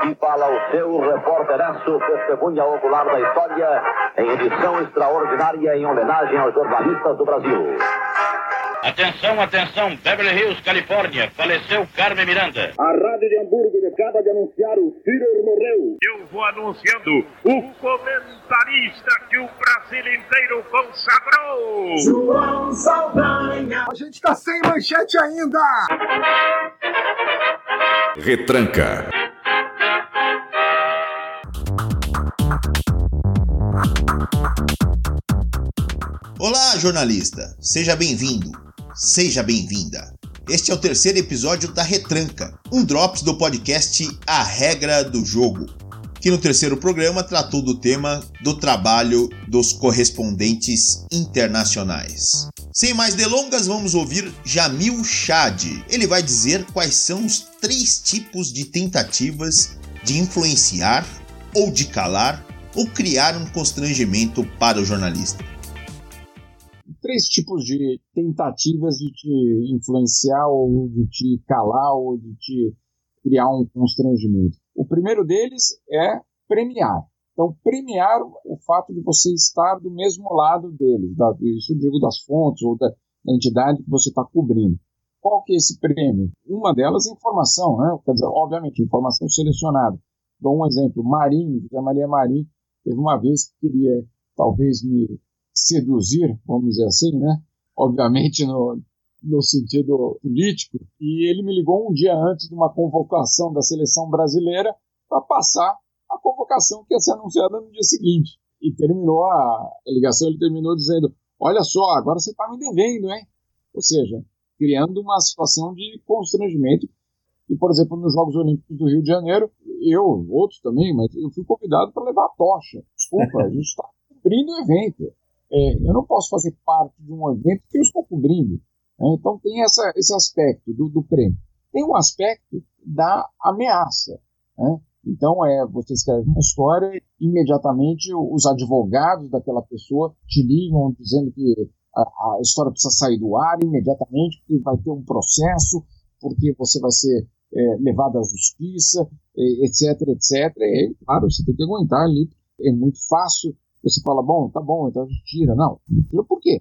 Aqui fala o seu repórteraço, testemunha ocular da história, em edição extraordinária em homenagem aos jornalistas do Brasil. Atenção, atenção, Beverly Hills, Califórnia. Faleceu Carmen Miranda. A Rádio de Hamburgo acaba de anunciar o Führer morreu. Eu vou anunciando o comentarista que o Brasil inteiro consagrou. João Saldanha. A gente tá sem manchete ainda. Retranca. Olá, jornalista. Seja bem-vindo. Seja bem-vinda. Este é o terceiro episódio da Retranca, um drops do podcast A Regra do Jogo, que no terceiro programa tratou do tema do trabalho dos correspondentes internacionais. Sem mais delongas, vamos ouvir Jamil Chad. Ele vai dizer quais são os três tipos de tentativas de influenciar ou de calar ou criar um constrangimento para o jornalista três tipos de tentativas de te influenciar ou de te calar ou de te criar um constrangimento. O primeiro deles é premiar. Então, premiar o fato de você estar do mesmo lado deles, da, isso eu digo das fontes ou da, da entidade que você está cobrindo. Qual que é esse prêmio? Uma delas é informação, né? quer dizer, obviamente, informação selecionada. Dou um exemplo, Marinho, José Maria Marinho, teve uma vez que queria talvez me seduzir, vamos dizer assim, né? Obviamente no, no sentido político. E ele me ligou um dia antes de uma convocação da seleção brasileira para passar a convocação que ia ser anunciada no dia seguinte. E terminou a, ligação, ele terminou dizendo: Olha só, agora você está me devendo, hein? Ou seja, criando uma situação de constrangimento. E, por exemplo, nos Jogos Olímpicos do Rio de Janeiro, eu, outros também, mas eu fui convidado para levar a tocha. Desculpa, a gente está cumprindo o evento. É, eu não posso fazer parte de um evento que eu estou cobrindo. Né? Então tem essa, esse aspecto do, do, prêmio. Tem um aspecto da ameaça. Né? Então é, você escreve uma história, imediatamente os advogados daquela pessoa te ligam dizendo que a, a história precisa sair do ar imediatamente, porque vai ter um processo, porque você vai ser é, levado à justiça, etc, etc. E, claro, você tem que aguentar ali. É muito fácil você fala, bom, tá bom, então a gente tira. Não, tira por quê?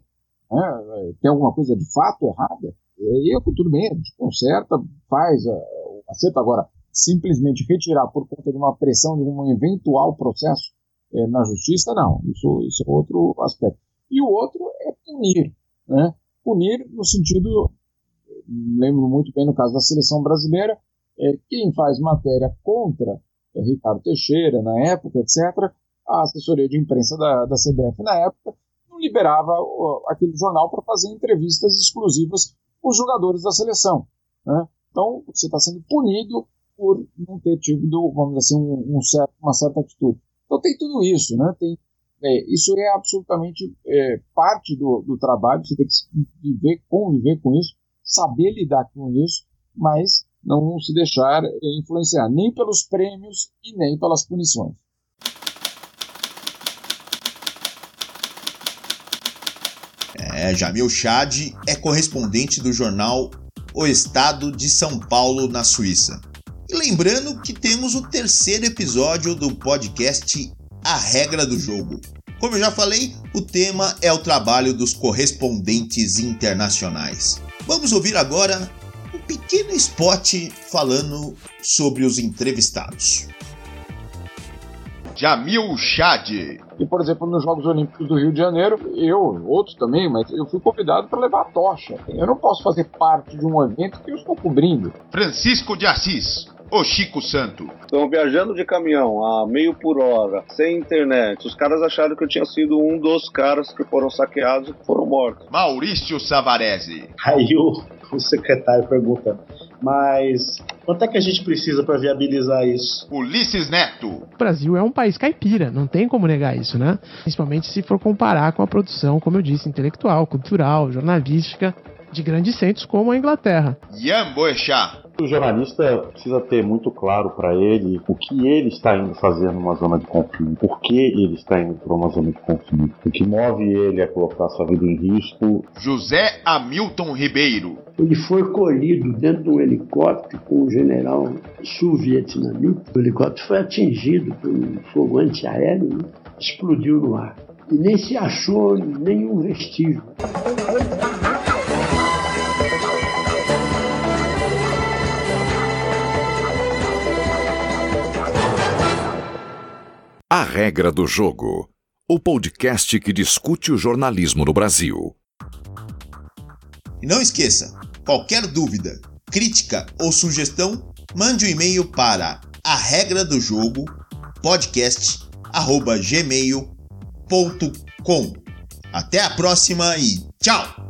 É, tem alguma coisa de fato errada? E aí, tudo bem, a gente conserta, faz o acerto. Agora, simplesmente retirar por conta de uma pressão de um eventual processo é, na justiça, não. Isso, isso é outro aspecto. E o outro é punir. Né? Punir no sentido, lembro muito bem no caso da seleção brasileira, é, quem faz matéria contra é, Ricardo Teixeira, na época, etc., a assessoria de imprensa da, da CBF na época não liberava aquele jornal para fazer entrevistas exclusivas com os jogadores da seleção. Né? Então, você está sendo punido por não ter tido, vamos dizer assim, um, um certo, uma certa atitude. Então, tem tudo isso. Né? Tem, é, isso é absolutamente é, parte do, do trabalho, você tem que viver, conviver com isso, saber lidar com isso, mas não se deixar influenciar nem pelos prêmios e nem pelas punições. É, Jamil Chad é correspondente do jornal O Estado de São Paulo, na Suíça. E lembrando que temos o terceiro episódio do podcast A Regra do Jogo. Como eu já falei, o tema é o trabalho dos correspondentes internacionais. Vamos ouvir agora um pequeno spot falando sobre os entrevistados. Jamil Chad. E, por exemplo, nos Jogos Olímpicos do Rio de Janeiro, eu, outros também, mas eu fui convidado para levar a tocha. Eu não posso fazer parte de um evento que eu estou cobrindo. Francisco de Assis. O Chico Santo. Estão viajando de caminhão a meio por hora, sem internet. Os caras acharam que eu tinha sido um dos caras que foram saqueados e foram mortos. Maurício Savarese. Aí o, o secretário pergunta: mas quanto é que a gente precisa para viabilizar isso? Ulisses Neto. O Brasil é um país caipira, não tem como negar isso, né? Principalmente se for comparar com a produção, como eu disse, intelectual, cultural, jornalística de grandes centros como a Inglaterra. Ian Boechat. O jornalista precisa ter muito claro para ele o que ele está indo fazer numa zona de conflito, por que ele está indo para uma zona de conflito, o que move ele a colocar sua vida em risco. José Hamilton Ribeiro. Ele foi colhido dentro de um helicóptero com um general sul-vietnamita. O helicóptero foi atingido por um fogo antiaéreo, né? explodiu no ar. E nem se achou nenhum vestígio. A Regra do Jogo o podcast que discute o jornalismo no Brasil. E não esqueça, qualquer dúvida, crítica ou sugestão, mande um e-mail para a regra do jogo podcast@gmail.com. Até a próxima e tchau.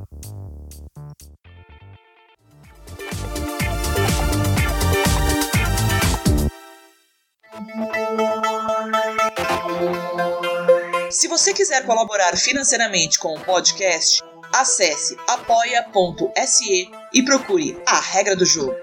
Se você quiser colaborar financeiramente com o podcast, acesse apoia.se e procure a regra do jogo.